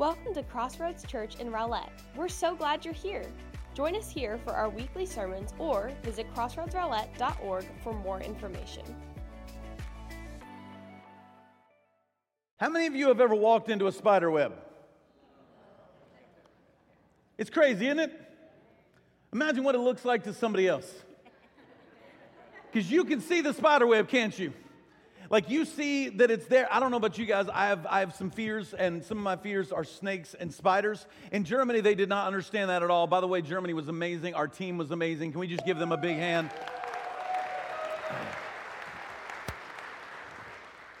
Welcome to Crossroads Church in Rowlett. We're so glad you're here. Join us here for our weekly sermons or visit crossroadsrowlett.org for more information. How many of you have ever walked into a spider web? It's crazy, isn't it? Imagine what it looks like to somebody else. Because you can see the spider web, can't you? Like you see that it's there. I don't know about you guys. I have, I have some fears, and some of my fears are snakes and spiders. In Germany, they did not understand that at all. By the way, Germany was amazing. Our team was amazing. Can we just give them a big hand?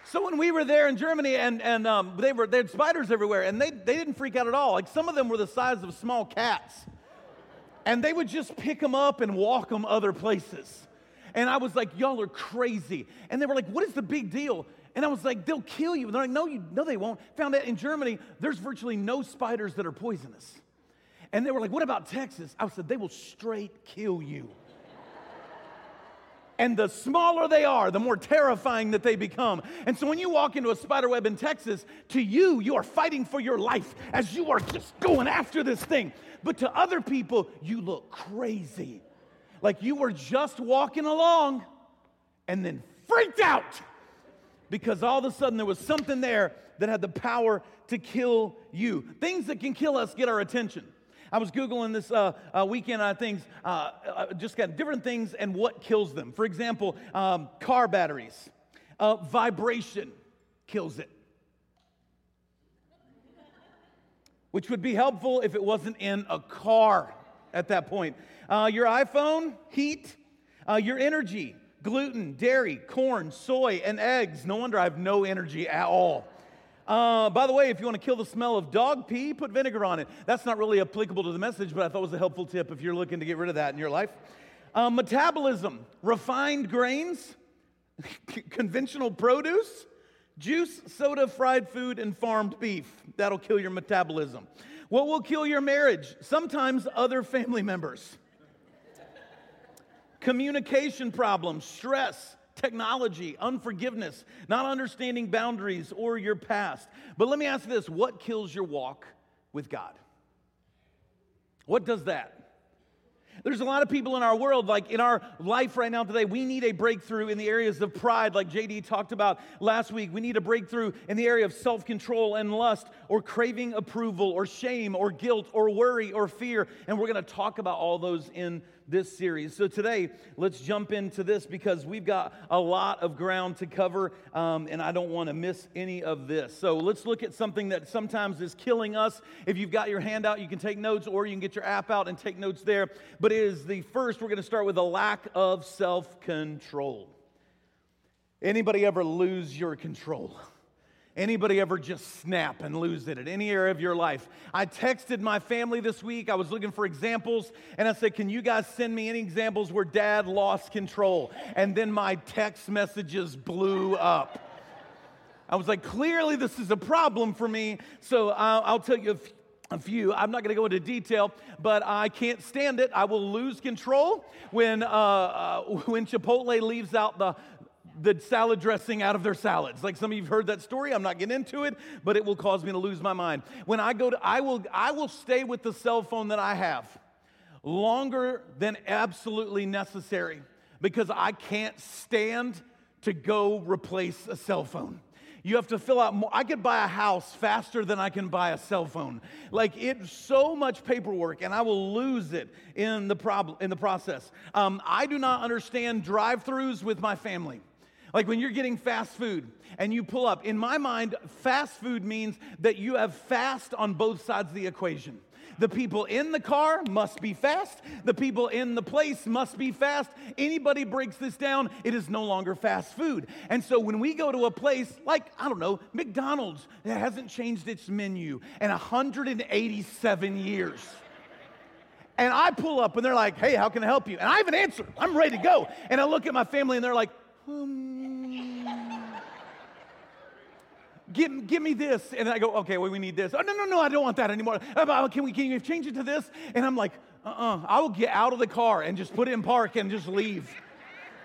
So when we were there in Germany, and, and um, they, were, they had spiders everywhere, and they, they didn't freak out at all. Like some of them were the size of small cats. And they would just pick them up and walk them other places. And I was like, y'all are crazy. And they were like, what is the big deal? And I was like, they'll kill you. And they're like, no, you, no, they won't. Found out in Germany, there's virtually no spiders that are poisonous. And they were like, what about Texas? I said, they will straight kill you. and the smaller they are, the more terrifying that they become. And so when you walk into a spider web in Texas, to you, you are fighting for your life as you are just going after this thing. But to other people, you look crazy like you were just walking along and then freaked out because all of a sudden there was something there that had the power to kill you. Things that can kill us get our attention. I was Googling this uh, uh, weekend on things, uh, uh, just got different things and what kills them. For example, um, car batteries, vibration kills it. Which would be helpful if it wasn't in a car at that point. Uh, your iPhone, heat. Uh, your energy, gluten, dairy, corn, soy, and eggs. No wonder I have no energy at all. Uh, by the way, if you want to kill the smell of dog pee, put vinegar on it. That's not really applicable to the message, but I thought it was a helpful tip if you're looking to get rid of that in your life. Uh, metabolism, refined grains, conventional produce, juice, soda, fried food, and farmed beef. That'll kill your metabolism. What will kill your marriage? Sometimes other family members communication problems, stress, technology, unforgiveness, not understanding boundaries or your past. But let me ask this what kills your walk with God? What does that? There's a lot of people in our world, like in our life right now today, we need a breakthrough in the areas of pride, like JD talked about last week. We need a breakthrough in the area of self control and lust, or craving approval, or shame, or guilt, or worry, or fear. And we're going to talk about all those in this series. So today, let's jump into this because we've got a lot of ground to cover, um, and I don't want to miss any of this. So let's look at something that sometimes is killing us. If you've got your handout, you can take notes, or you can get your app out and take notes there. But it is the first, we're going to start with a lack of self control. Anybody ever lose your control? Anybody ever just snap and lose it at any area of your life? I texted my family this week. I was looking for examples and I said, Can you guys send me any examples where dad lost control? And then my text messages blew up. I was like, Clearly, this is a problem for me. So I'll, I'll tell you a few. I'm not going to go into detail, but I can't stand it. I will lose control when uh, uh, when Chipotle leaves out the the salad dressing out of their salads. Like some of you've heard that story. I'm not getting into it, but it will cause me to lose my mind. When I go to, I will, I will stay with the cell phone that I have longer than absolutely necessary because I can't stand to go replace a cell phone. You have to fill out more. I could buy a house faster than I can buy a cell phone. Like it's so much paperwork, and I will lose it in the problem in the process. Um, I do not understand drive-throughs with my family. Like when you're getting fast food and you pull up, in my mind, fast food means that you have fast on both sides of the equation. The people in the car must be fast. The people in the place must be fast. Anybody breaks this down, it is no longer fast food. And so when we go to a place like, I don't know, McDonald's, that hasn't changed its menu in 187 years. And I pull up and they're like, hey, how can I help you? And I have an answer. I'm ready to go. And I look at my family and they're like, um, give, give me this. And I go, okay, well, we need this. Oh, no, no, no, I don't want that anymore. Uh, can, we, can you change it to this? And I'm like, uh-uh, I will get out of the car and just put it in park and just leave.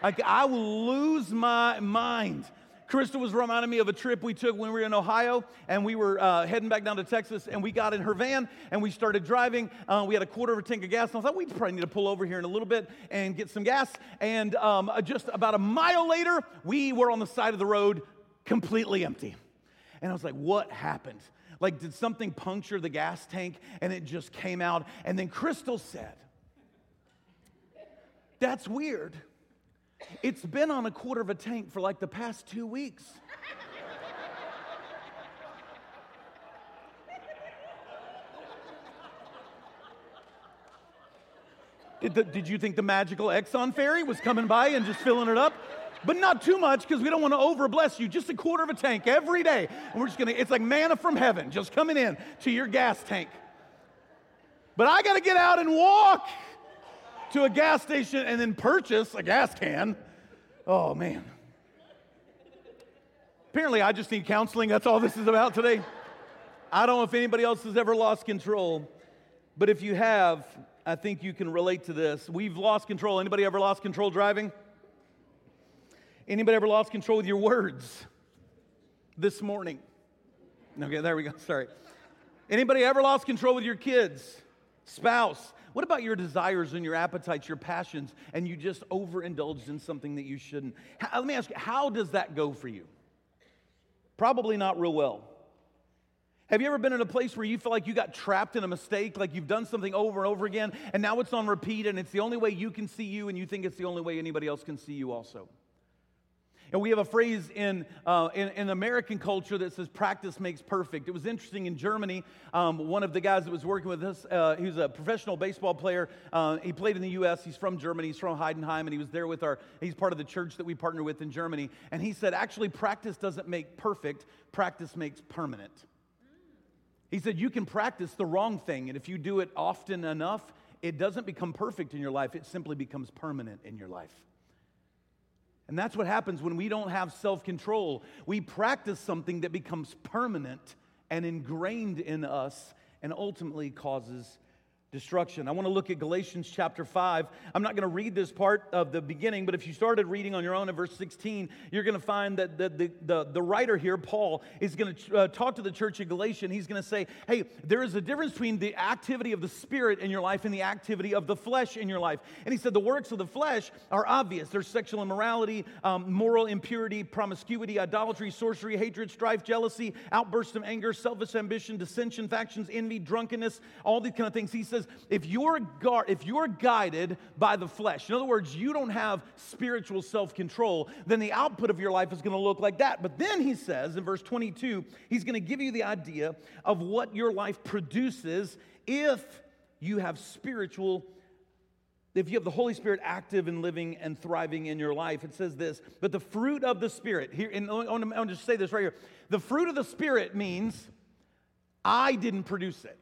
Like, I will lose my mind. Krista was reminding me of a trip we took when we were in Ohio, and we were uh, heading back down to Texas, and we got in her van and we started driving. Uh, we had a quarter of a tank of gas, and I was like, we probably need to pull over here in a little bit and get some gas. And um, just about a mile later, we were on the side of the road, completely empty. And I was like, what happened? Like, did something puncture the gas tank and it just came out? And then Crystal said, That's weird. It's been on a quarter of a tank for like the past two weeks. Did, the, did, you think the magical Exxon fairy was coming by and just filling it up? But not too much because we don't want to overbless you. Just a quarter of a tank every day. And we're just going to, it's like manna from heaven just coming in to your gas tank. But I got to get out and walk to a gas station and then purchase a gas can. Oh, man. Apparently, I just need counseling. That's all this is about today. I don't know if anybody else has ever lost control, but if you have, I think you can relate to this. We've lost control. Anybody ever lost control driving? Anybody ever lost control with your words this morning? Okay, there we go. Sorry. Anybody ever lost control with your kids, spouse, what about your desires and your appetites, your passions, and you just overindulged in something that you shouldn't? How, let me ask you, how does that go for you? Probably not real well. Have you ever been in a place where you feel like you got trapped in a mistake, like you've done something over and over again, and now it's on repeat, and it's the only way you can see you, and you think it's the only way anybody else can see you also? And we have a phrase in, uh, in, in, American culture that says practice makes perfect. It was interesting in Germany. Um, one of the guys that was working with us, uh, he was a professional baseball player. Uh, he played in the U.S. He's from Germany. He's from Heidenheim, and he was there with our, he's part of the church that we partner with in Germany. And he said, actually, practice doesn't make perfect, practice makes permanent. He said, you can practice the wrong thing, and if you do it often enough, it doesn't become perfect in your life, it simply becomes permanent in your life. And that's what happens when we don't have self control. We practice something that becomes permanent and ingrained in us and ultimately causes destruction. I want to look at Galatians chapter 5. I'm not going to read this part of the beginning, but if you started reading on your own in verse 16, you're going to find that the, the, the, the writer here, Paul, is going to uh, talk to the church of Galatia, he's going to say, hey, there is a difference between the activity of the Spirit in your life and the activity of the flesh in your life. And he said the works of the flesh are obvious. There's sexual immorality, um, moral impurity, promiscuity, idolatry, sorcery, hatred, strife, jealousy, outbursts of anger, selfish ambition, dissension, factions, envy, drunkenness, all these kind of things. He says, if you're, guard, if you're guided by the flesh, in other words, you don't have spiritual self control, then the output of your life is going to look like that. But then he says in verse 22, he's going to give you the idea of what your life produces if you have spiritual if you have the Holy Spirit active and living and thriving in your life, it says this, but the fruit of the Spirit, here, and I want to just say this right here. The fruit of the Spirit means I didn't produce it.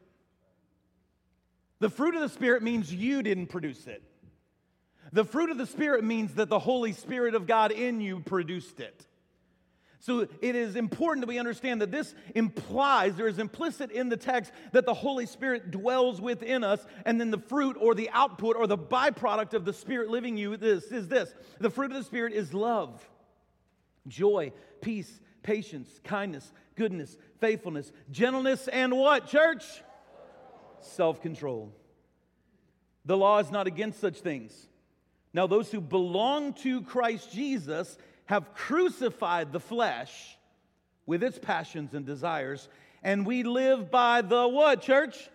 The fruit of the Spirit means you didn't produce it. The fruit of the Spirit means that the Holy Spirit of God in you produced it. So it is important that we understand that this implies, there is implicit in the text that the Holy Spirit dwells within us, and then the fruit or the output or the byproduct of the Spirit living you this is this. The fruit of the Spirit is love, joy, peace, patience, kindness, goodness, faithfulness, gentleness, and what, church? Self control. The law is not against such things. Now, those who belong to Christ Jesus have crucified the flesh with its passions and desires, and we live by the what, church?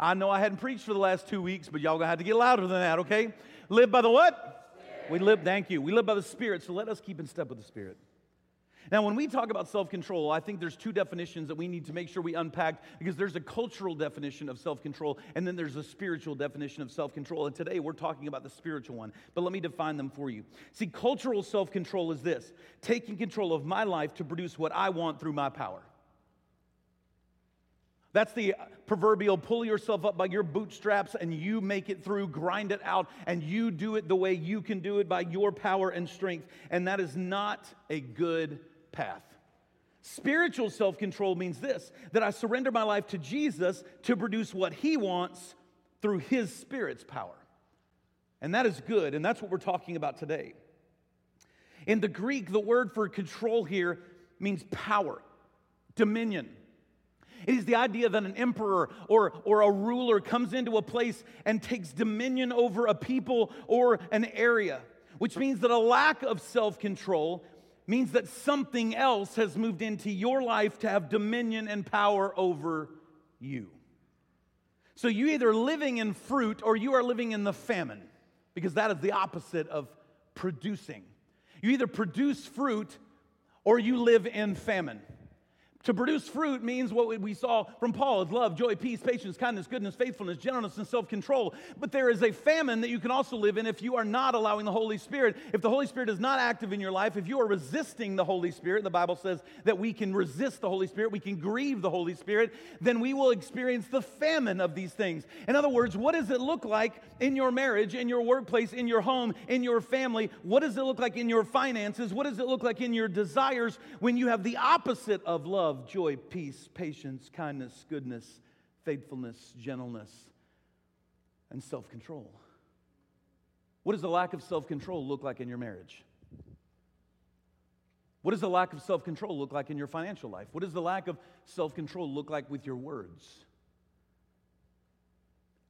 I know I hadn't preached for the last two weeks, but y'all gonna have to get louder than that, okay? Live by the what? Spirit. We live, thank you. We live by the Spirit, so let us keep in step with the Spirit. Now, when we talk about self control, I think there's two definitions that we need to make sure we unpack because there's a cultural definition of self control and then there's a spiritual definition of self control. And today we're talking about the spiritual one. But let me define them for you. See, cultural self control is this taking control of my life to produce what I want through my power. That's the proverbial pull yourself up by your bootstraps and you make it through, grind it out, and you do it the way you can do it by your power and strength. And that is not a good path. Spiritual self control means this that I surrender my life to Jesus to produce what he wants through his Spirit's power. And that is good, and that's what we're talking about today. In the Greek, the word for control here means power, dominion. It is the idea that an emperor or, or a ruler comes into a place and takes dominion over a people or an area, which means that a lack of self control means that something else has moved into your life to have dominion and power over you. So you either living in fruit or you are living in the famine, because that is the opposite of producing. You either produce fruit or you live in famine. To produce fruit means what we saw from Paul is love, joy, peace, patience, kindness, goodness, faithfulness, gentleness, and self control. But there is a famine that you can also live in if you are not allowing the Holy Spirit. If the Holy Spirit is not active in your life, if you are resisting the Holy Spirit, the Bible says that we can resist the Holy Spirit, we can grieve the Holy Spirit, then we will experience the famine of these things. In other words, what does it look like in your marriage, in your workplace, in your home, in your family? What does it look like in your finances? What does it look like in your desires when you have the opposite of love? Love, joy, peace, patience, kindness, goodness, faithfulness, gentleness, and self control. What does the lack of self control look like in your marriage? What does the lack of self control look like in your financial life? What does the lack of self control look like with your words?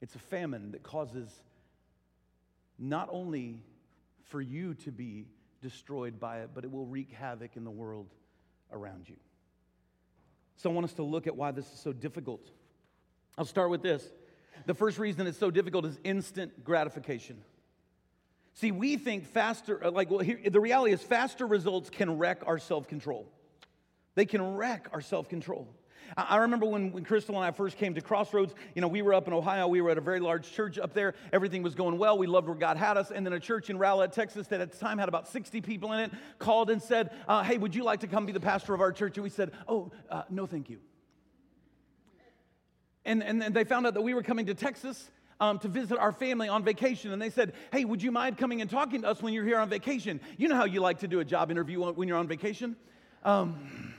It's a famine that causes not only for you to be destroyed by it, but it will wreak havoc in the world around you. So I want us to look at why this is so difficult. I'll start with this. The first reason it's so difficult is instant gratification. See, we think faster, uh, like, well, here, the reality is faster results can wreck our self control. They can wreck our self control. I remember when, when Crystal and I first came to Crossroads, you know, we were up in Ohio. We were at a very large church up there. Everything was going well. We loved where God had us. And then a church in Rowlett, Texas, that at the time had about 60 people in it, called and said, uh, Hey, would you like to come be the pastor of our church? And we said, Oh, uh, no, thank you. And, and, and they found out that we were coming to Texas. Um, to visit our family on vacation. And they said, Hey, would you mind coming and talking to us when you're here on vacation? You know how you like to do a job interview when you're on vacation? Um,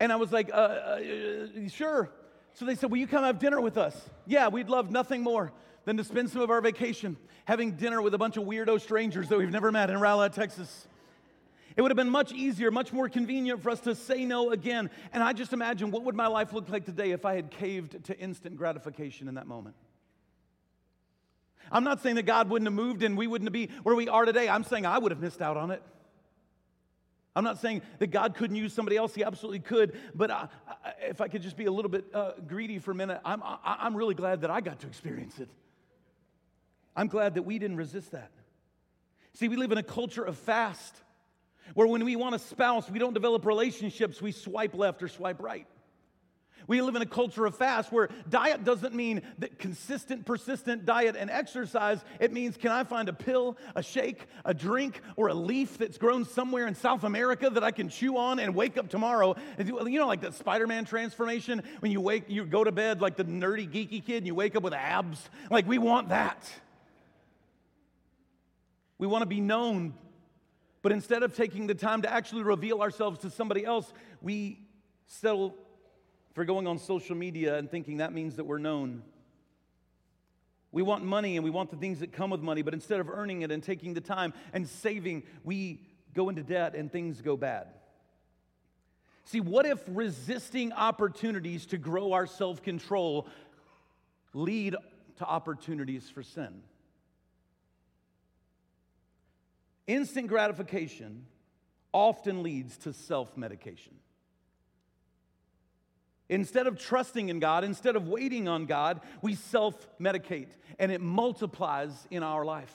and I was like, uh, uh, sure. So they said, Will you come have dinner with us? Yeah, we'd love nothing more than to spend some of our vacation having dinner with a bunch of weirdo strangers that we've never met in Rowlett, Texas. It would have been much easier, much more convenient for us to say no again. And I just imagine what would my life look like today if I had caved to instant gratification in that moment. I'm not saying that God wouldn't have moved and we wouldn't be where we are today. I'm saying I would have missed out on it. I'm not saying that God couldn't use somebody else, He absolutely could. But I, I, if I could just be a little bit uh, greedy for a minute, I'm, I, I'm really glad that I got to experience it. I'm glad that we didn't resist that. See, we live in a culture of fast where when we want a spouse, we don't develop relationships, we swipe left or swipe right. We live in a culture of fast where diet doesn't mean that consistent, persistent diet and exercise. It means can I find a pill, a shake, a drink, or a leaf that's grown somewhere in South America that I can chew on and wake up tomorrow? You know, like the Spider Man transformation when you wake, you go to bed like the nerdy, geeky kid and you wake up with abs. Like we want that. We want to be known. But instead of taking the time to actually reveal ourselves to somebody else, we settle for going on social media and thinking that means that we're known. We want money and we want the things that come with money, but instead of earning it and taking the time and saving, we go into debt and things go bad. See, what if resisting opportunities to grow our self control lead to opportunities for sin? Instant gratification often leads to self medication. Instead of trusting in God, instead of waiting on God, we self medicate and it multiplies in our life.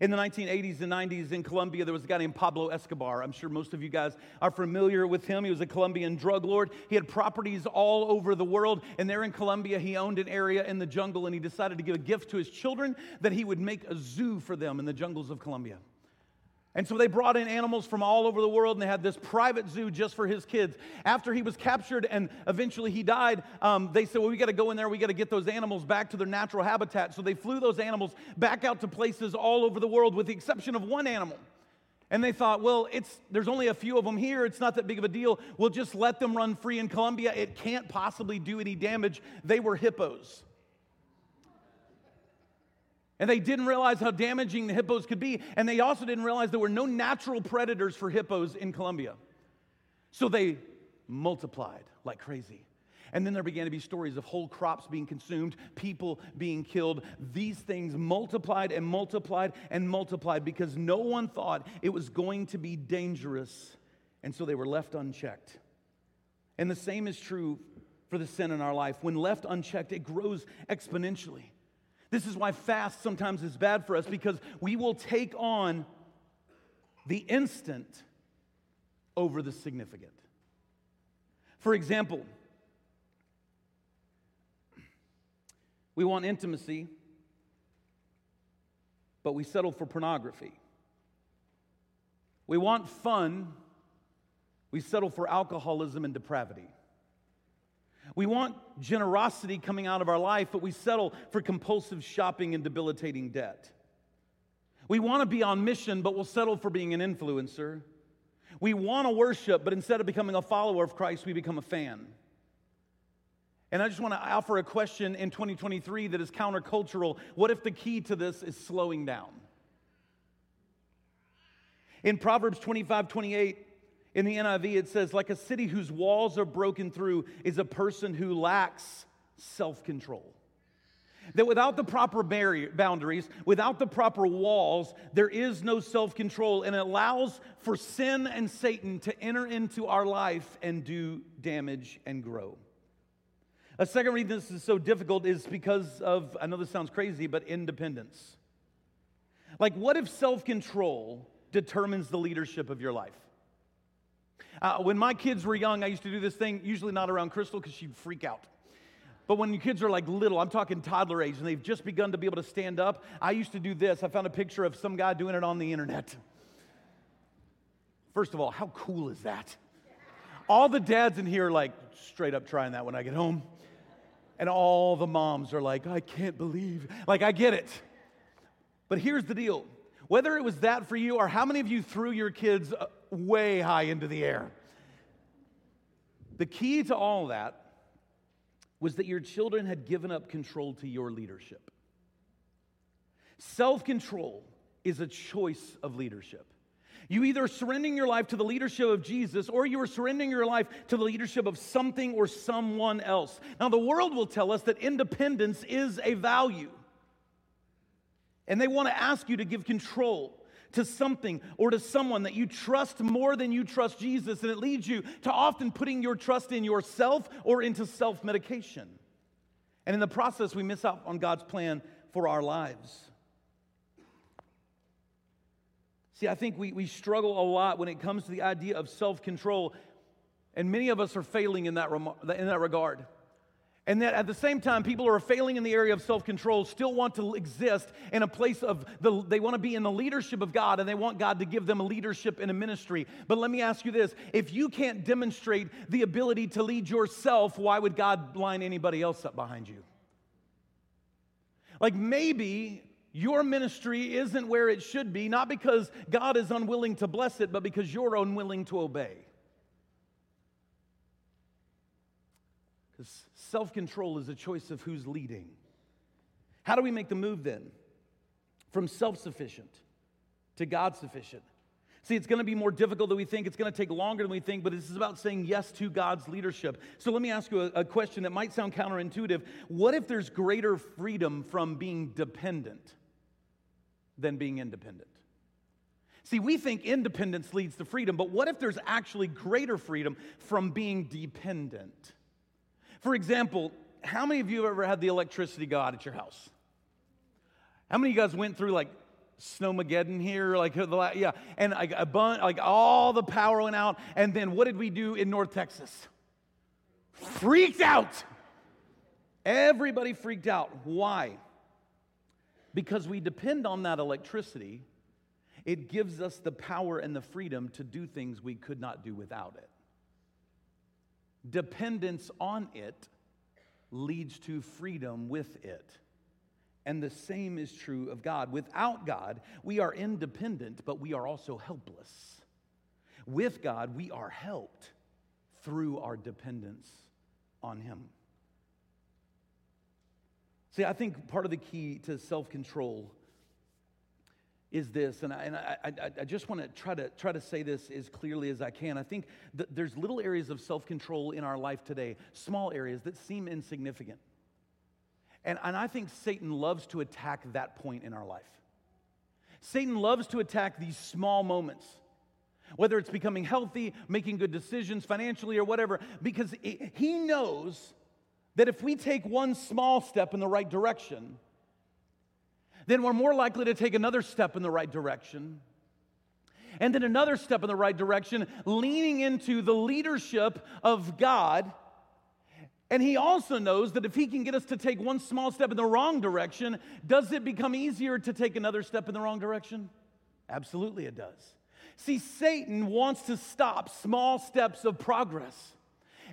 In the 1980s and 90s in Colombia, there was a guy named Pablo Escobar. I'm sure most of you guys are familiar with him. He was a Colombian drug lord. He had properties all over the world. And there in Colombia, he owned an area in the jungle and he decided to give a gift to his children that he would make a zoo for them in the jungles of Colombia. And so they brought in animals from all over the world and they had this private zoo just for his kids. After he was captured and eventually he died, um, they said, Well, we got to go in there, we got to get those animals back to their natural habitat. So they flew those animals back out to places all over the world with the exception of one animal. And they thought, well, it's, there's only a few of them here. It's not that big of a deal. We'll just let them run free in Colombia. It can't possibly do any damage. They were hippos. And they didn't realize how damaging the hippos could be. And they also didn't realize there were no natural predators for hippos in Colombia. So they multiplied like crazy. And then there began to be stories of whole crops being consumed, people being killed. These things multiplied and multiplied and multiplied because no one thought it was going to be dangerous. And so they were left unchecked. And the same is true for the sin in our life. When left unchecked, it grows exponentially. This is why fast sometimes is bad for us because we will take on the instant over the significant. For example, we want intimacy, but we settle for pornography. We want fun, we settle for alcoholism and depravity. We want generosity coming out of our life, but we settle for compulsive shopping and debilitating debt. We want to be on mission, but we'll settle for being an influencer. We want to worship, but instead of becoming a follower of Christ, we become a fan. And I just want to offer a question in 2023 that is countercultural. What if the key to this is slowing down? In Proverbs 25 28, in the NIV, it says, like a city whose walls are broken through is a person who lacks self control. That without the proper barrier, boundaries, without the proper walls, there is no self control, and it allows for sin and Satan to enter into our life and do damage and grow. A second reason this is so difficult is because of, I know this sounds crazy, but independence. Like, what if self control determines the leadership of your life? Uh, when my kids were young, I used to do this thing, usually not around Crystal because she'd freak out. But when your kids are like little, I'm talking toddler age, and they've just begun to be able to stand up, I used to do this. I found a picture of some guy doing it on the internet. First of all, how cool is that? All the dads in here are like straight up trying that when I get home. And all the moms are like, I can't believe. Like, I get it. But here's the deal whether it was that for you or how many of you threw your kids uh, way high into the air, the key to all that was that your children had given up control to your leadership. Self control is a choice of leadership. You either surrendering your life to the leadership of Jesus or you are surrendering your life to the leadership of something or someone else. Now, the world will tell us that independence is a value. And they want to ask you to give control to something or to someone that you trust more than you trust Jesus. And it leads you to often putting your trust in yourself or into self medication. And in the process, we miss out on God's plan for our lives. See, I think we, we struggle a lot when it comes to the idea of self control, and many of us are failing in that, in that regard. And that at the same time, people who are failing in the area of self control still want to exist in a place of, the, they want to be in the leadership of God and they want God to give them a leadership in a ministry. But let me ask you this if you can't demonstrate the ability to lead yourself, why would God line anybody else up behind you? Like maybe your ministry isn't where it should be, not because God is unwilling to bless it, but because you're unwilling to obey. Self control is a choice of who's leading. How do we make the move then from self sufficient to God sufficient? See, it's going to be more difficult than we think. It's going to take longer than we think, but this is about saying yes to God's leadership. So let me ask you a, a, question that might sound counterintuitive. What if there's greater freedom from being dependent than being independent? See, we think independence leads to freedom, but what if there's actually greater freedom from being dependent? For example, how many of you have ever had the electricity go out at your house? How many of you guys went through like snowmageddon here like the yeah and like a bunch like all the power went out and then what did we do in north texas? Freaked out! Everybody freaked out. Why? Because we depend on that electricity. It gives us the power and the freedom to do things we could not do without it Dependence on it leads to freedom with it. And the same is true of God. Without God, we are independent, but we are also helpless. With God, we are helped through our dependence on Him. See, I think part of the key to self control is this, and I, and I, I, I just want to try to try to say this as clearly as I can. I think that there's little areas of self control in our life today, small areas that seem insignificant. And, and I think Satan loves to attack that point in our life. Satan loves to attack these small moments, whether it's becoming healthy, making good decisions financially, or whatever, because he knows that if we take one small step in the right direction, then we're more likely to take another step in the right direction. And then another step in the right direction, leaning into the leadership of God. And he also knows that if he can get us to take one small step in the wrong direction, does it become easier to take another step in the wrong direction? Absolutely, it does. See, Satan wants to stop small steps of progress.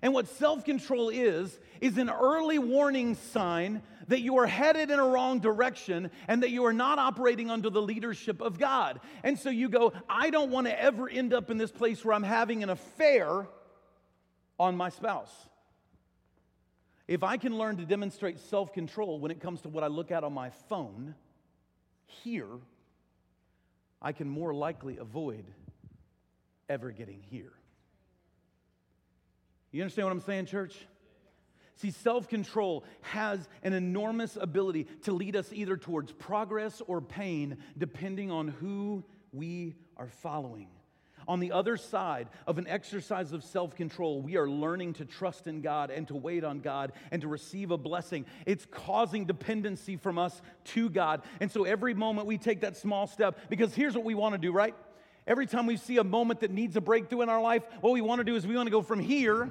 And what self control is, is an early warning sign that you are headed in a wrong direction and that you are not operating under the leadership of God. And so you go, I don't want to ever end up in this place where I'm having an affair on my spouse. If I can learn to demonstrate self control when it comes to what I look at on my phone here, I can more likely avoid ever getting here. You understand what I'm saying, church? See, self control has an enormous ability to lead us either towards progress or pain, depending on who we are following. On the other side of an exercise of self control, we are learning to trust in God and to wait on God and to receive a blessing. It's causing dependency from us to God. And so every moment we take that small step, because here's what we want to do, right? Every time we see a moment that needs a breakthrough in our life, what we want to do is we want to go from here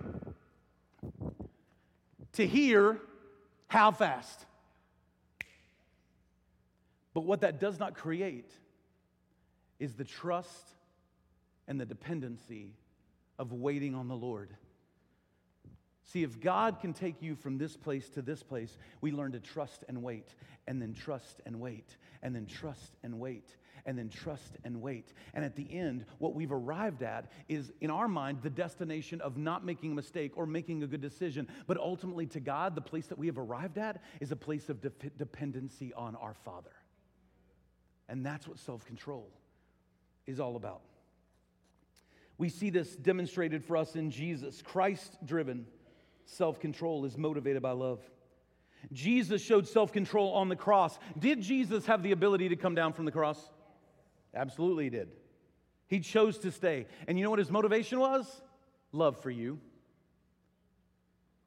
to hear How fast? But what that does not create is the trust and the dependency of waiting on the Lord. See, if God can take you from this place to this place, we learn to trust and wait, and then trust and wait, and then trust and wait and then trust and wait. And at the end, what we've arrived at is, in our mind, the destination of not making a mistake or making a good decision. But ultimately, to God, the place that we have arrived at is a place of de- dependency on our Father. And that's what self control is all about. We see this demonstrated for us in Jesus. Christ driven self control is motivated by love. Jesus showed self control on the cross. Did Jesus have the ability to come down from the cross? Absolutely, he did. He chose to stay. And you know what his motivation was? Love for you.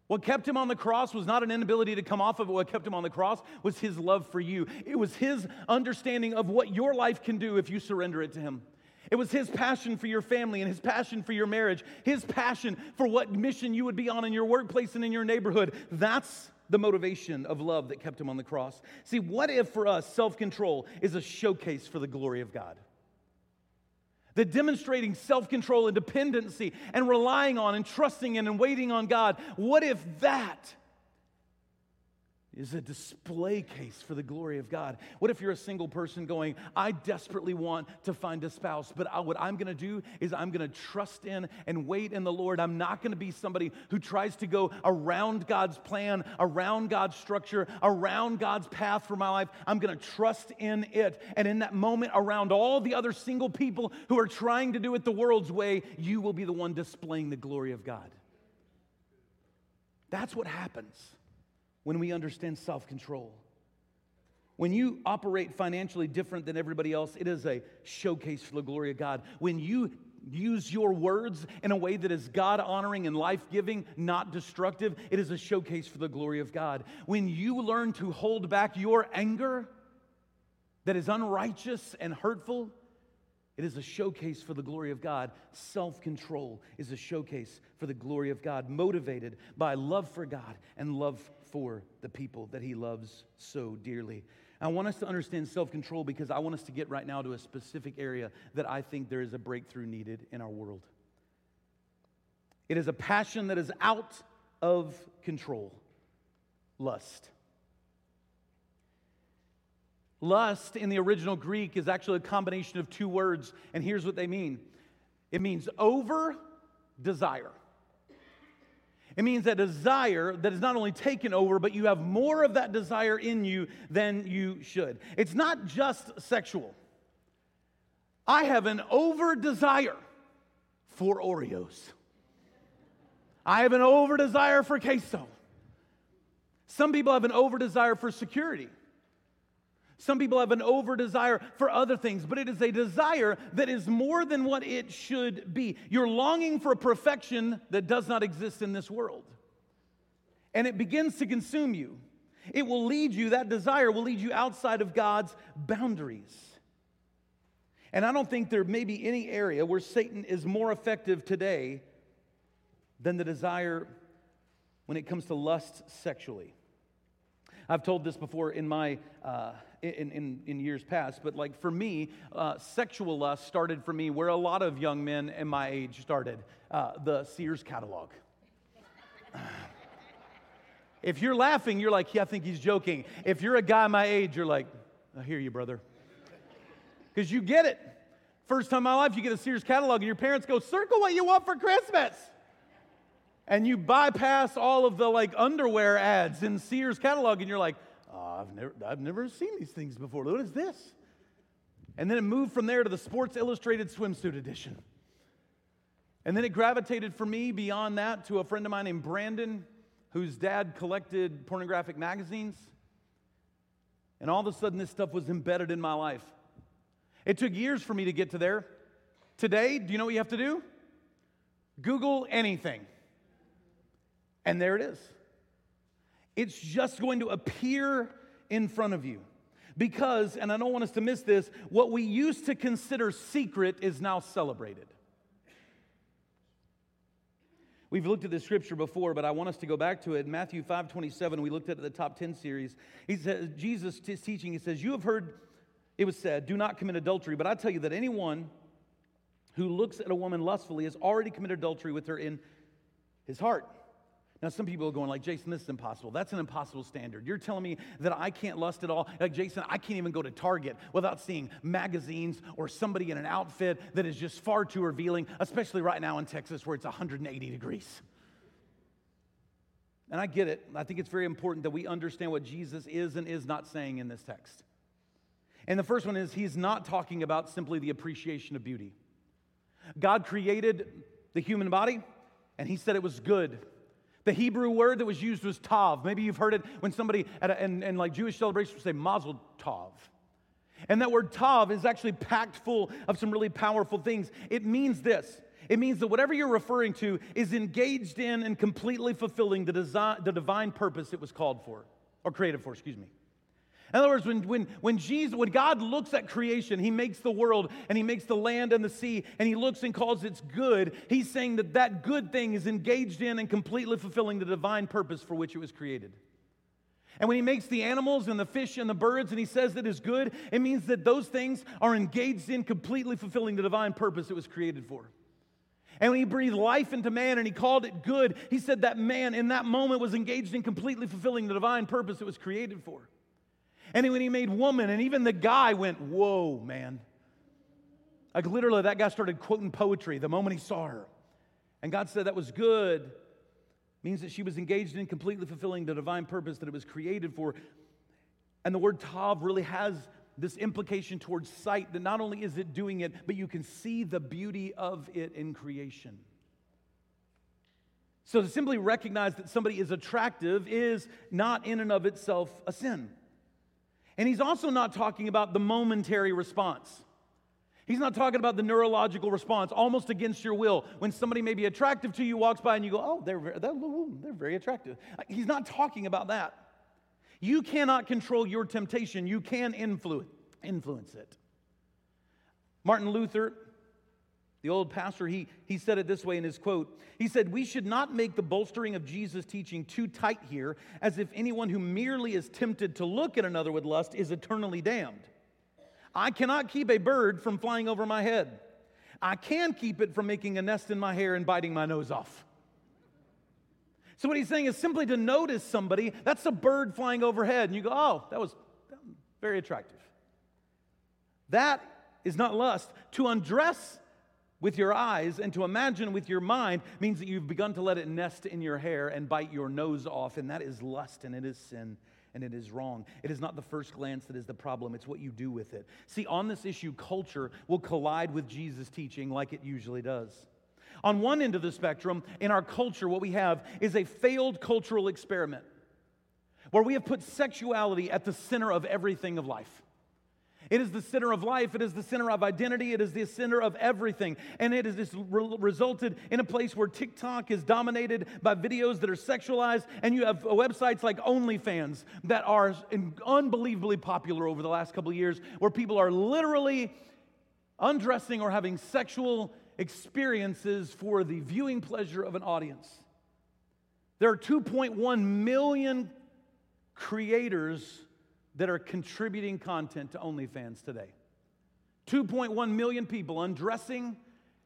What kept him on the cross was not an inability to come off of it. What kept him on the cross was his love for you. It was his understanding of what your life can do if you surrender it to him. It was his passion for your family and his passion for your marriage, his passion for what mission you would be on in your workplace and in your neighborhood. That's the motivation of love that kept him on the cross. See, what if for us self control is a showcase for the glory of God? The demonstrating self control and dependency and relying on and trusting in and waiting on God, what if that is a display case for the glory of God. What if you're a single person going, I desperately want to find a spouse, but I, what I'm to do is I'm to trust in and wait in the Lord. I'm not to be somebody who tries to go around God's plan, around God's structure, around God's path for my life. I'm to trust in it. And in that moment, around all the other single people who are trying to do it the world's way, you will be the one displaying the glory of God. That's what happens when we understand self control. When you operate financially different than everybody else, it is a showcase for the glory of God. When you use your words in a way that is God honoring and life giving, not destructive, it is a showcase for the glory of God. When you learn to hold back your anger that is unrighteous and hurtful, it is a showcase for the glory of God. Self control is a showcase for the glory of God, motivated by love for God and love for the people that he loves so dearly. I want us to understand self control because I want us to get right now to a specific area that I think there is a breakthrough needed in our world. It is a passion that is out of control lust. Lust in the original Greek is actually a combination of two words, and here's what they mean it means over desire. It means a desire that is not only taken over, but you have more of that desire in you than you should. It's not just sexual. I have an over desire for Oreos. I have an over desire for queso. Some people have an over desire for security. Some people have an over desire for other things, but it is a desire that is more than what it should be. You're longing for a perfection that does not exist in this world. And it begins to consume you. It will lead you, that desire will lead you outside of God's boundaries. And I don't think there may be any area where Satan is more effective today than the desire when it comes to lust sexually. I've told this before in my uh, in, in, in, years past, but like for me, uh, sexual lust started for me where a lot of young men in my age started uh, the Sears catalog. if you're laughing, you're like, yeah, I think he's joking. If you're a guy my age, you're like, I hear you, brother. Because you get it. First time in my life, you get a Sears catalog, and your parents go, circle what you want for Christmas and you bypass all of the like underwear ads in Sears catalog, and you're like, I've never, I've never seen these things before. What is this? And then it moved from there to the Sports Illustrated swimsuit edition. And then it gravitated for me beyond that to a friend of mine named Brandon, whose dad collected pornographic magazines. And all of a sudden, this stuff was embedded in my life. It took years for me to get to there. Today, do you know what you have to do? Google anything. And there it is. It's just going to appear in front of you. Because, and I don't want us to miss this, what we used to consider secret is now celebrated. We've looked at this scripture before, but I want us to go back to it. In Matthew 5 27, we looked at the top 10 series. He says, Jesus is teaching, he says, You have heard it was said, Do not commit adultery, but I tell you that anyone who looks at a woman lustfully has already committed adultery with her in his heart. Now, some people are going like, Jason, this is impossible. That's an impossible standard. You're telling me that I can't lust at all? Like, Jason, I can't even go to Target without seeing magazines or somebody in an outfit that is just far too revealing, especially right now in Texas where it's 180 degrees. And I get it. I think it's very important that we understand what Jesus is and is not saying in this text. And the first one is he's not talking about simply the appreciation of beauty. God created the human body, and he said it was good. The Hebrew word that was used was tav. Maybe you've heard it when somebody at a, in, in like Jewish celebrations say mazel tov. And that word tav is actually packed full of some really powerful things. It means this. It means that whatever you're referring to is engaged in and completely fulfilling the, design, the divine purpose it was called for, or created for, excuse me. In other words, when, when, when, Jesus, when God looks at creation, He makes the world and He makes the land and the sea, and He looks and calls it good, He's saying that that good thing is engaged in and completely fulfilling the divine purpose for which it was created. And when He makes the animals and the fish and the birds and He says that is good, it means that those things are engaged in completely fulfilling the divine purpose it was created for. And when he breathed life into man and he called it good, he said that man in that moment was engaged in completely fulfilling the divine purpose it was created for. And when he made woman, and even the guy went, Whoa, man. Like literally, that guy started quoting poetry the moment he saw her. And God said that was good. Means that she was engaged in completely fulfilling the divine purpose that it was created for. And the word tav really has this implication towards sight that not only is it doing it, but you can see the beauty of it in creation. So to simply recognize that somebody is attractive is not in and of itself a sin. And he's also not talking about the momentary response. He's not talking about the neurological response, almost against your will. When somebody may be attractive to you, walks by, and you go, oh, they're very, they're very attractive. Uh, he's not talking about that. You cannot control your temptation, you can influence, influence it. Martin Luther the old pastor, he, he said it this way in his quote. He said, We should not make the bolstering of Jesus' teaching too tight here, as if anyone who merely is tempted to look at another with lust is eternally damned. I cannot keep a bird from flying over my head. I can keep it from making a nest in my hair and biting my nose off. So, what he's saying is simply to notice somebody, that's a bird flying overhead, and you go, Oh, that was very attractive. That is not lust. To undress with your eyes and to imagine with your mind means that you've begun to let it nest in your hair and bite your nose off, and that is lust and it is sin and it is wrong. It is not the first glance that is the problem, it's what you do with it. See, on this issue, culture will collide with Jesus' teaching like it usually does. On one end of the spectrum, in our culture, what we have is a failed cultural experiment where we have put sexuality at the center of everything of life. It is the center of life. It is the center of identity. It is the center of everything. And it has re- resulted in a place where TikTok is dominated by videos that are sexualized. And you have websites like OnlyFans that are unbelievably popular over the last couple of years, where people are literally undressing or having sexual experiences for the viewing pleasure of an audience. There are 2.1 million creators that are contributing content to OnlyFans today. 2.1 million people undressing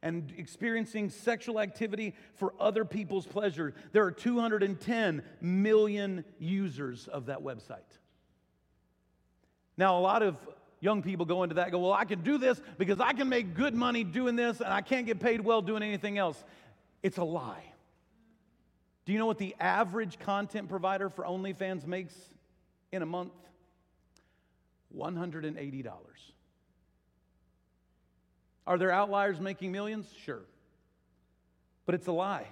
and experiencing sexual activity for other people's pleasure. There are 210 million users of that website. Now, a lot of young people go into that go, Well, I can do this because I can make good money doing this and I can't get paid well doing anything else. It's a lie. Do you know what the average content provider for OnlyFans makes in a month? $180. Are there outliers making millions? Sure. But it's a lie.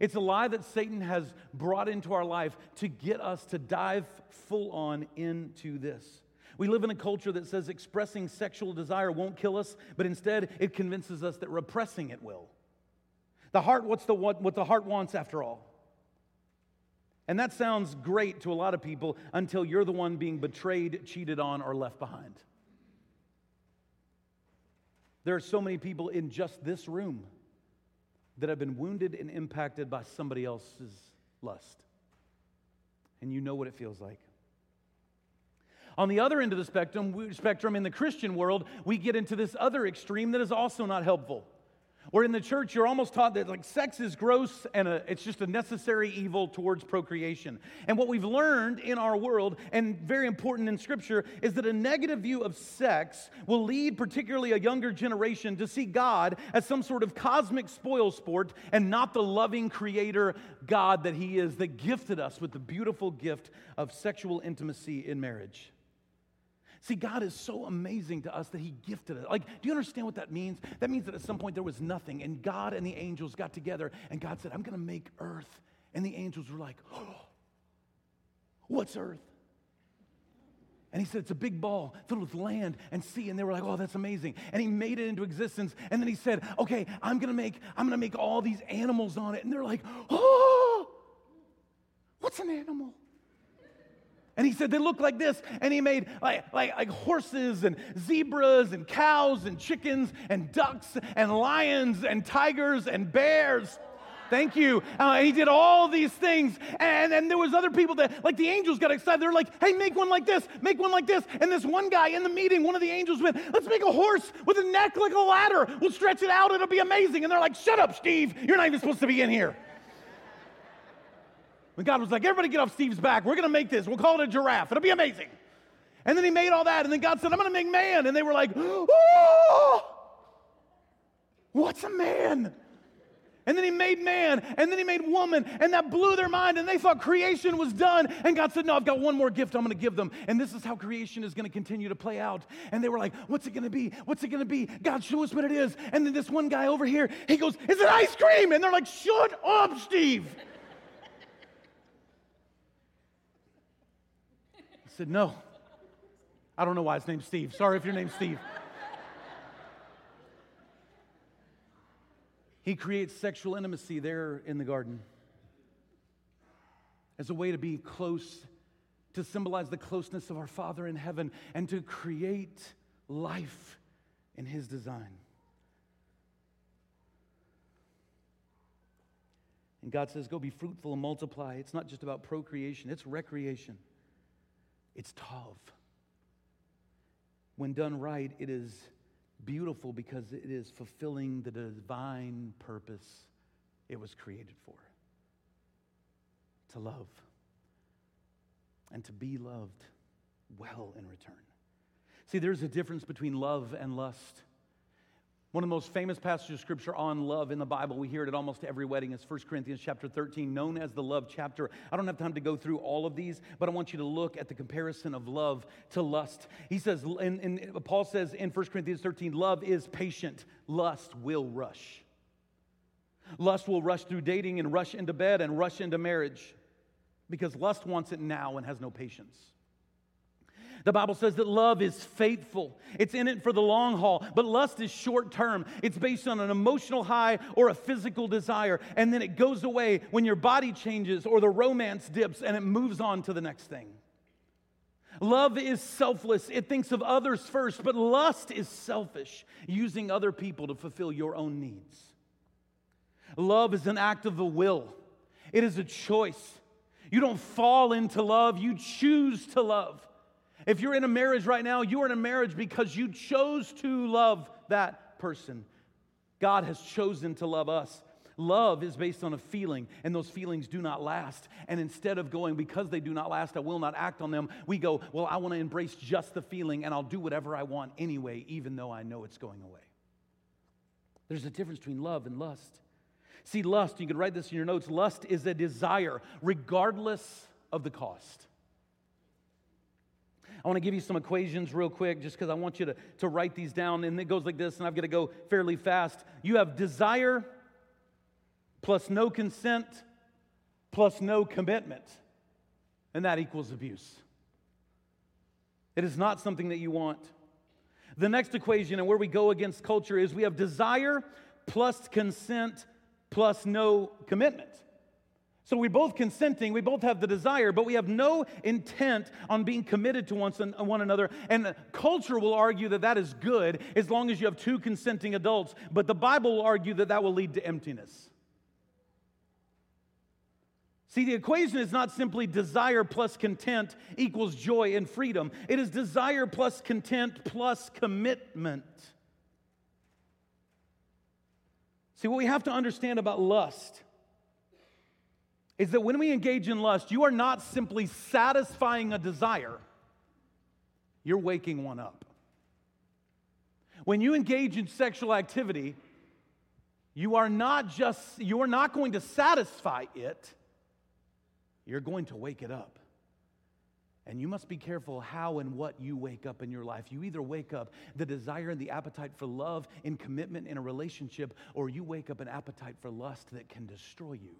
It's a lie that Satan has brought into our life to get us to dive full on into this. We live in a culture that says expressing sexual desire won't kill us, but instead it convinces us that repressing it will. The heart, what's the what, what the heart wants after all? And that sounds great to a lot of people until you're the one being betrayed, cheated on, or left behind. There are so many people in just this room that have been wounded and impacted by somebody else's lust. And you know what it feels like. On the other end of the spectrum, spectrum in the Christian world, we get into this other extreme that is also not helpful. Where in the church, you're almost taught that like sex is gross and a, it's just a necessary evil towards procreation. And what we've learned in our world, and very important in Scripture, is that a negative view of sex will lead, particularly a younger generation, to see God as some sort of cosmic spoil sport and not the loving creator God that He is, that gifted us with the beautiful gift of sexual intimacy in marriage. See, God is so amazing to us that He gifted us. Like, do you understand what that means? That means that at some point there was nothing, and God and the angels got together, and God said, I'm going to make earth. And the angels were like, oh, What's earth? And he said, It's a big ball filled with land and sea. And they were like, Oh, that's amazing. And he made it into existence. And then he said, Okay, I'm gonna make, I'm gonna make all these animals on it. And they're like, Oh, what's an animal? And he said they look like this. And he made like, like, like horses and zebras and cows and chickens and ducks and lions and tigers and bears. Thank you. Uh, he did all these things. And, and there was other people that, like the angels got excited. They're like, hey, make one like this, make one like this. And this one guy in the meeting, one of the angels went, let's make a horse with a neck like a ladder. We'll stretch it out. It'll be amazing. And they're like, shut up, Steve. You're not even supposed to be in here. When God was like, everybody get off Steve's back. We're going to make this. We'll call it a giraffe. It'll be amazing. And then he made all that. And then God said, I'm going to make man. And they were like, oh, what's a man? And then he made man, and then he made woman, and that blew their mind, and they thought creation was done. And God said, No, I've got one more gift I'm gonna give them. And this is how creation is gonna continue to play out. And they were like, What's it gonna be? What's it gonna be? God, show us what it is. And then this one guy over here, he goes, Is it ice cream? And they're like, Shut up, Steve. Said, No. I don't know why his name's Steve. Sorry if your name's Steve. he creates sexual intimacy there in the garden as a way to be close, to symbolize the closeness of our Father in heaven, and to create life in his design. And God says, Go be fruitful and multiply. It's not just about procreation, it's recreation. It's tov. When done right, it is beautiful because it is fulfilling the divine purpose it was created for to love and to be loved well in return. See, there's a difference between love and lust. One of the most famous passages of scripture on love in the Bible, we hear it at almost every wedding, is 1 Corinthians chapter 13, known as the love chapter. I don't have time to go through all of these, but I want you to look at the comparison of love to lust. He says, and, Paul says in 1 Corinthians 13, love is patient, lust will rush. Lust will rush through dating and rush into bed and rush into marriage because lust wants it now and has no patience. The Bible says that love is faithful. It's in it for the long haul, but lust is short term. It's based on an emotional high or a physical desire, and then it goes away when your body changes or the romance dips and it moves on to the next thing. Love is selfless, it thinks of others first, but lust is selfish, using other people to fulfill your own needs. Love is an act of the will, it is a choice. You don't fall into love, you choose to love. If you're in a marriage right now, you are in a marriage because you chose to love that person. God has chosen to love us. Love is based on a feeling, and those feelings do not last. And instead of going, because they do not last, I will not act on them, we go, well, I want to embrace just the feeling, and I'll do whatever I want anyway, even though I know it's going away. There's a difference between love and lust. See, lust, you can write this in your notes lust is a desire, regardless of the cost. I want to give you some equations real quick just because I want you to, to write these down. And it goes like this, and I've got to go fairly fast. You have desire plus no consent plus no commitment, and that equals abuse. It is not something that you want. The next equation, and where we go against culture, is we have desire plus consent plus no commitment. So we're both consenting, we both have the desire, but we have no intent on being committed to one, another. And culture will argue that that is good as long as you have two consenting adults, but the Bible will argue that that will lead to emptiness. See, the equation is not simply desire plus content equals joy and freedom. It is desire plus content plus commitment. See, what we have to understand about lust is that when we engage in lust, you are not simply satisfying a desire, you're waking one up. When you engage in sexual activity, you are not just, you are not going to satisfy it, you're going to wake it up. And you must be careful how and what you wake up in your life. You either wake up the desire and the appetite for love and commitment in a relationship, or you wake up an appetite for lust that can destroy you.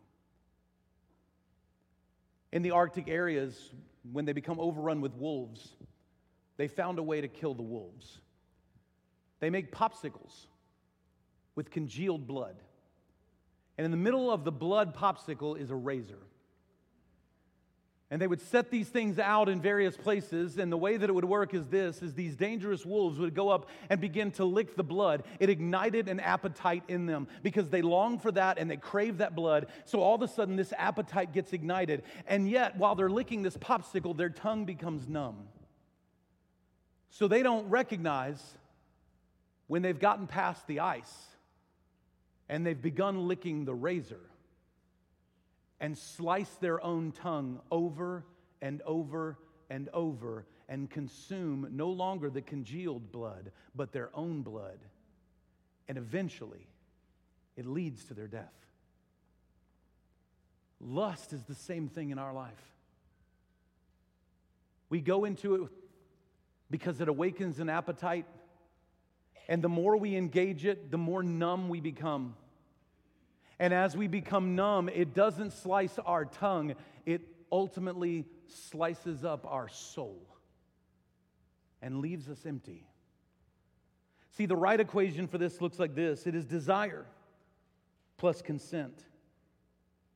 In the Arctic areas, when they become overrun with wolves, they found a way to kill the wolves. They make popsicles with congealed blood. And in the middle of the blood popsicle is a razor. And they would set these things out in various places, and the way that it would work is this is these dangerous wolves would go up and begin to lick the blood. It ignited an appetite in them because they long for that and they crave that blood. So all of a sudden this appetite gets ignited. And yet, while they're licking this popsicle, their tongue becomes numb. So they don't recognize when they've gotten past the ice and they've begun licking the razor and slice their own tongue over and over and over and consume no longer the congealed blood, but their own blood. And eventually, it leads to their death. Lust is the same thing in our life. We go into it because it awakens an appetite, and the more we engage it, the more numb we become. And as we become numb, it doesn't slice our tongue, it ultimately slices up our soul and leaves us empty. See, the right equation for this looks like this it is desire plus consent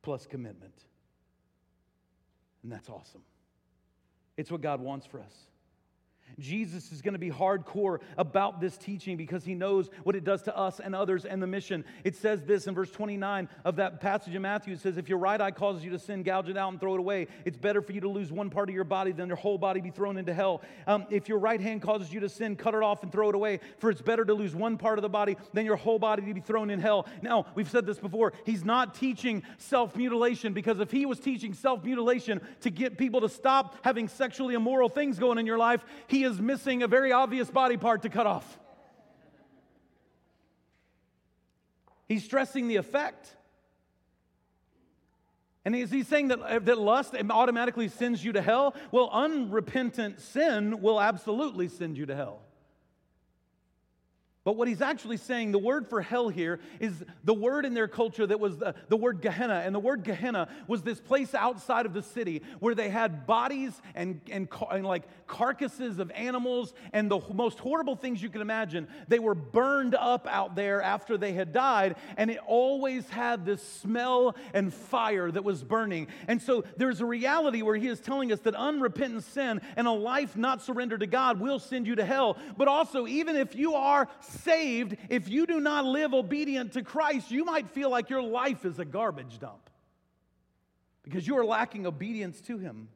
plus commitment. And that's awesome. It's what God wants for us. Jesus is going to be hardcore about this teaching because he knows what it does to us and others and the mission. It says this in verse 29 of that passage in Matthew. It says, If your right eye causes you to sin, gouge it out and throw it away. It's better for you to lose one part of your body than your whole body be thrown into hell. Um, if your right hand causes you to sin, cut it off and throw it away. For it's better to lose one part of the body than your whole body to be thrown in hell. Now, we've said this before. He's not teaching self mutilation because if he was teaching self mutilation to get people to stop having sexually immoral things going in your life, he is missing a very obvious body part to cut off. He's stressing the effect. And is he saying that, uh, that lust automatically sends you to hell? Well, unrepentant sin will absolutely send you to hell. But what he's actually saying, the word for hell here is the word in their culture that was the, the word Gehenna. And the word Gehenna was this place outside of the city where they had bodies and, and, and like carcasses of animals and the most horrible things you can imagine. They were burned up out there after they had died. And it always had this smell and fire that was burning. And so there's a reality where he is telling us that unrepentant sin and a life not surrendered to God will send you to hell. But also, even if you are saved, if you do not live obedient to Christ, you might feel like your life is a garbage dump because you are lacking obedience to Him.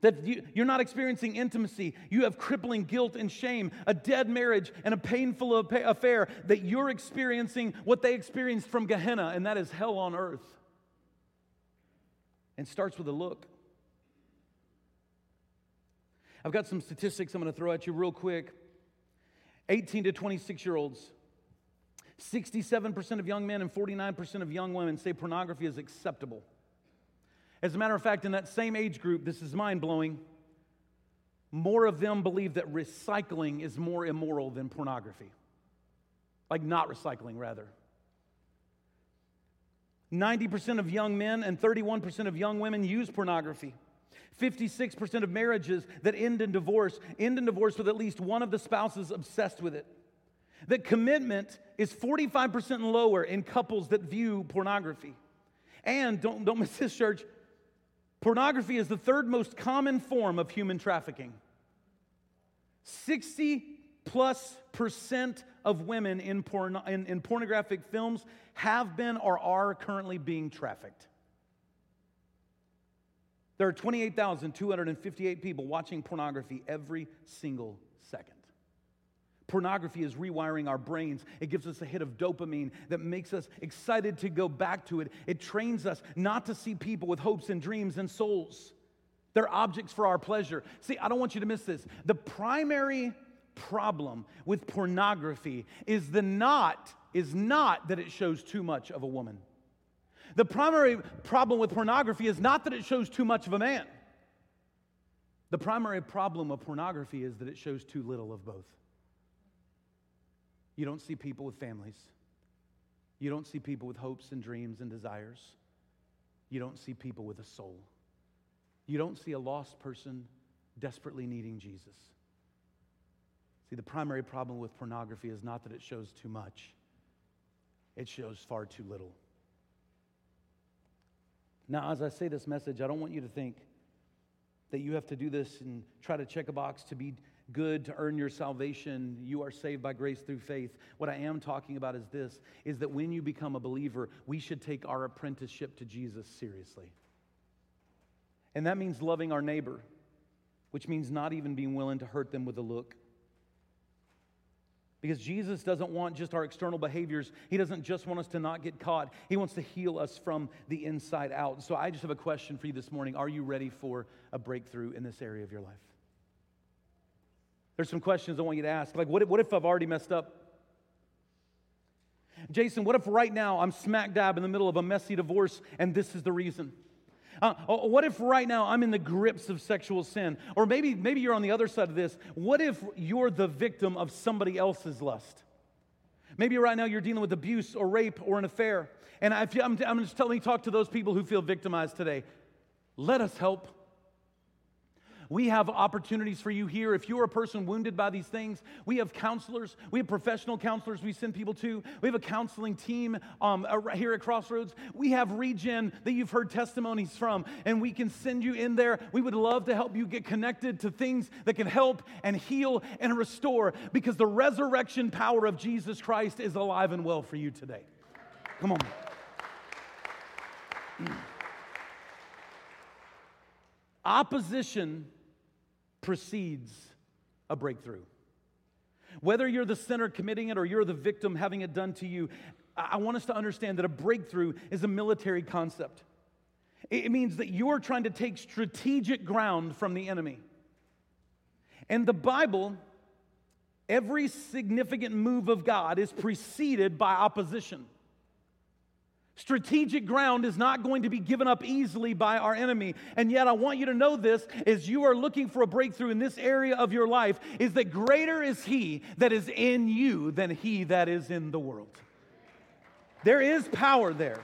That you, are not experiencing intimacy. You have crippling guilt and shame, a dead marriage, and a painful affair. That you're experiencing what they experienced from Gehenna, and that is hell on earth. And starts with a look. I've got some statistics I'm going to throw at you real quick. 18 to 26 year olds. 67% of young men and 49% of young women say pornography is acceptable. As a matter of fact, in that same age group, this is mind blowing, more of them believe that recycling is more immoral than pornography. Like not recycling, rather. 90% of young men and 31% of young women use pornography. 56% of marriages that end in divorce end in divorce with at least one of the spouses obsessed with it. That commitment is 45% lower in couples that view pornography. And don't, don't miss this, church, pornography is the third most common form of human trafficking. 60 plus percent of women in, porn, in, in pornographic films have been or are currently being trafficked. There are 28,258 people watching pornography every single second. Pornography is rewiring our brains. It gives us a hit of dopamine that makes us excited to go back to it. It trains us not to see people with hopes and dreams and souls. They're objects for our pleasure. See, I don't want you to miss this. The primary problem with pornography is the not is not that it shows too much of a woman. The primary problem with pornography is not that it shows too much of a man. The primary problem of pornography is that it shows too little of both. You don't see people with families. You don't see people with hopes and dreams and desires. You don't see people with a soul. You don't see a lost person desperately needing Jesus. See, the primary problem with pornography is not that it shows too much, it shows far too little. Now, as I say this message, I don't want you to think that you have to do this and try to check a box to be good to earn your salvation. You are saved by grace through faith. What i am talking about is this is that when you become a believer we should take our apprenticeship to jesus seriously. And that means loving our neighbor which means not even being willing to hurt them with a look because Jesus doesn't want just our external behaviors. He doesn't just want us to not get caught. He wants to heal us from the inside out. So I just have a question for you this morning. Are you ready for a breakthrough in this area of your life? There's some questions I want you to ask. Like, what if, what if I've already messed up? Jason, what if right now I'm smack dab in the middle of a messy divorce and this is the reason? Uh, oh, what if right now I'm in the grips of sexual sin? Or maybe, maybe you're on the other side of this. What if you're the victim of somebody else's lust? Maybe right now you're dealing with abuse or rape or an affair. And I, am I'm just telling you, talk to those people who feel victimized today. Let us help. We have opportunities for you here. If you're a person wounded by these things, we have counselors. We have professional counselors we send people to. We have a counseling team um, here at Crossroads. We have Regen that you've heard testimonies from, and we can send you in there. We would love to help you get connected to things that can help and heal and restore because the resurrection power of Jesus Christ is alive and well for you today. Come on. Opposition precedes a breakthrough. Whether you're the sinner committing it or you're the victim having it done to you, I want us to understand that a breakthrough is a military concept. It means that you're trying to take strategic ground from the enemy. And the Bible Every significant move of God is preceded by opposition. Strategic ground is not going to be given up easily by our enemy. And yet I want you to know this as you are looking for a breakthrough in this area of your life is that greater is he that is in you than he that is in the world. There is power there.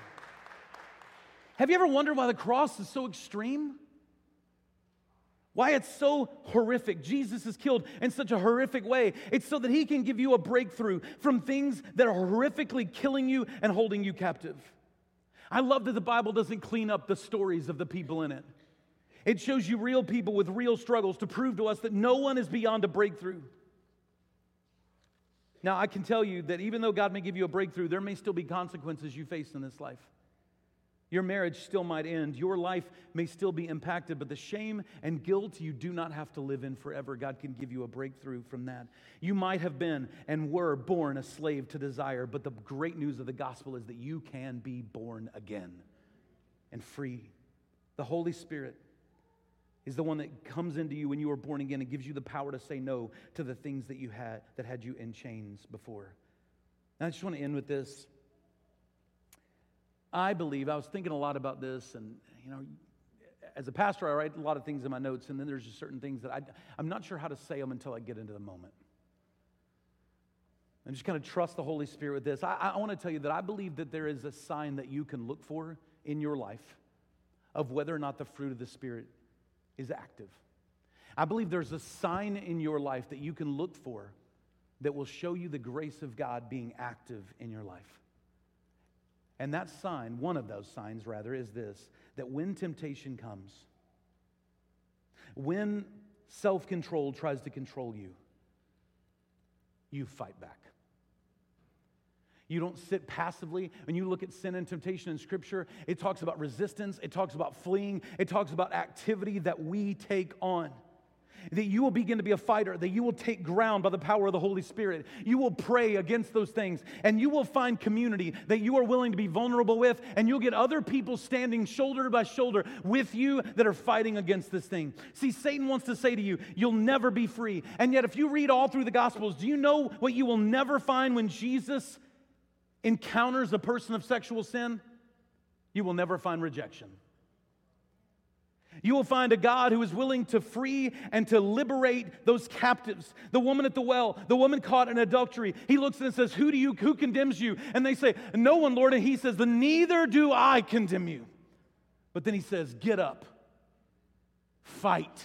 Have you ever wondered why the cross is so extreme? Why it's so horrific. Jesus is killed in such a horrific way. It's so that he can give you a breakthrough from things that are horrifically killing you and holding you captive. I love that the Bible doesn't clean up the stories of the people in it. It shows you real people with real struggles to prove to us that no one is beyond a breakthrough. Now, I can tell you that even though God may give you a breakthrough, there may still be consequences you face in this life. Your marriage still might end. Your life may still be impacted, but the shame and guilt you do not have to live in forever. God can give you a breakthrough from that. You might have been and were born a slave to desire, but the great news of the gospel is that you can be born again and free. The Holy Spirit is the one that comes into you when you are born again and gives you the power to say no to the things that you had that had you in chains before. And I just want to end with this. I believe, I was thinking a lot about this, and, you know, as a pastor, I write a lot of things in my notes, and then there's just certain things that I, I'm not sure how to say them until I get into the moment. And just kind of trust the Holy Spirit with this. I, I want to tell you that I believe that there is a sign that you can look for in your life of whether or not the fruit of the Spirit is active. I believe there's a sign in your life that you can look for that will show you the grace of God being active in your life. And that sign, one of those signs rather, is this that when temptation comes, when self control tries to control you, you fight back. You don't sit passively. When you look at sin and temptation in Scripture, it talks about resistance, it talks about fleeing, it talks about activity that we take on that you will begin to be a fighter, that you will take ground by the power of the Holy Spirit. You will pray against those things, and you will find community that you are willing to be vulnerable with, and you'll get other people standing shoulder by shoulder with you that are fighting against this thing. See, Satan wants to say to you, you'll never be free. And yet, if you read all through the Gospels, do you know what you will never find when Jesus encounters a person of sexual sin? You will never find rejection. You will find a God who is willing to free and to liberate those captives. The woman at the well, the woman caught in adultery. He looks and says, Who do you who condemns you? And they say, No one, Lord. And he says, Neither do I condemn you. But then he says, Get up, fight,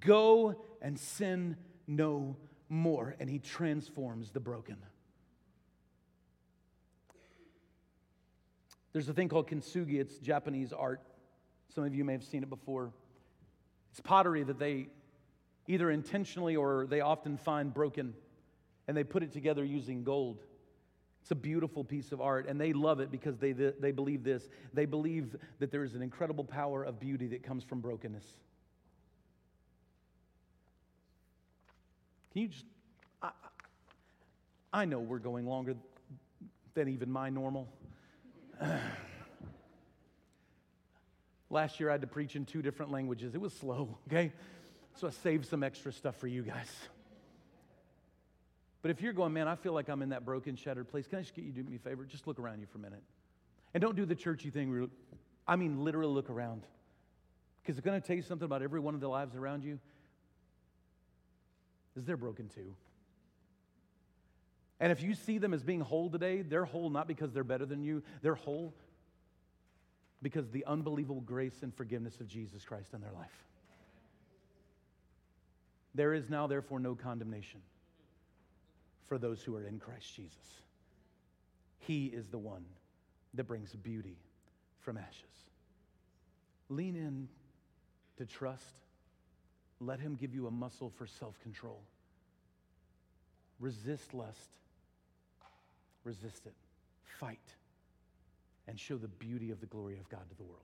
go and sin no more. And he transforms the broken. There's a thing called kintsugi, it's Japanese art some of you may have seen it before. It's pottery that they either intentionally or they often find broken and they put it together using gold. It's a beautiful piece of art, and they love it because they, they believe this. They believe that there is an incredible power of beauty that comes from brokenness. Can you just, I, I know we're going longer than even my normal. Last year I had to preach in two different languages. It was slow, okay? So I saved some extra stuff for you guys. But if you're going, man, I feel like I'm in that broken, shattered place, can I just get you to do me a favor? Just look around you for a minute. And don't do the churchy thing. I mean, literally look around. Because it's going to tell you something about every one of the lives around you. Is they're broken too. And if you see them as being whole today, they're whole not because they're better than you, they're whole because the unbelievable grace and forgiveness of Jesus Christ in their life. There is now, therefore, no condemnation for those who are in Christ Jesus. He is the one that brings beauty from ashes. Lean in to trust. Let Him give you a muscle for self control. Resist lust. Resist it. Fight and show the beauty of the glory of God to the world.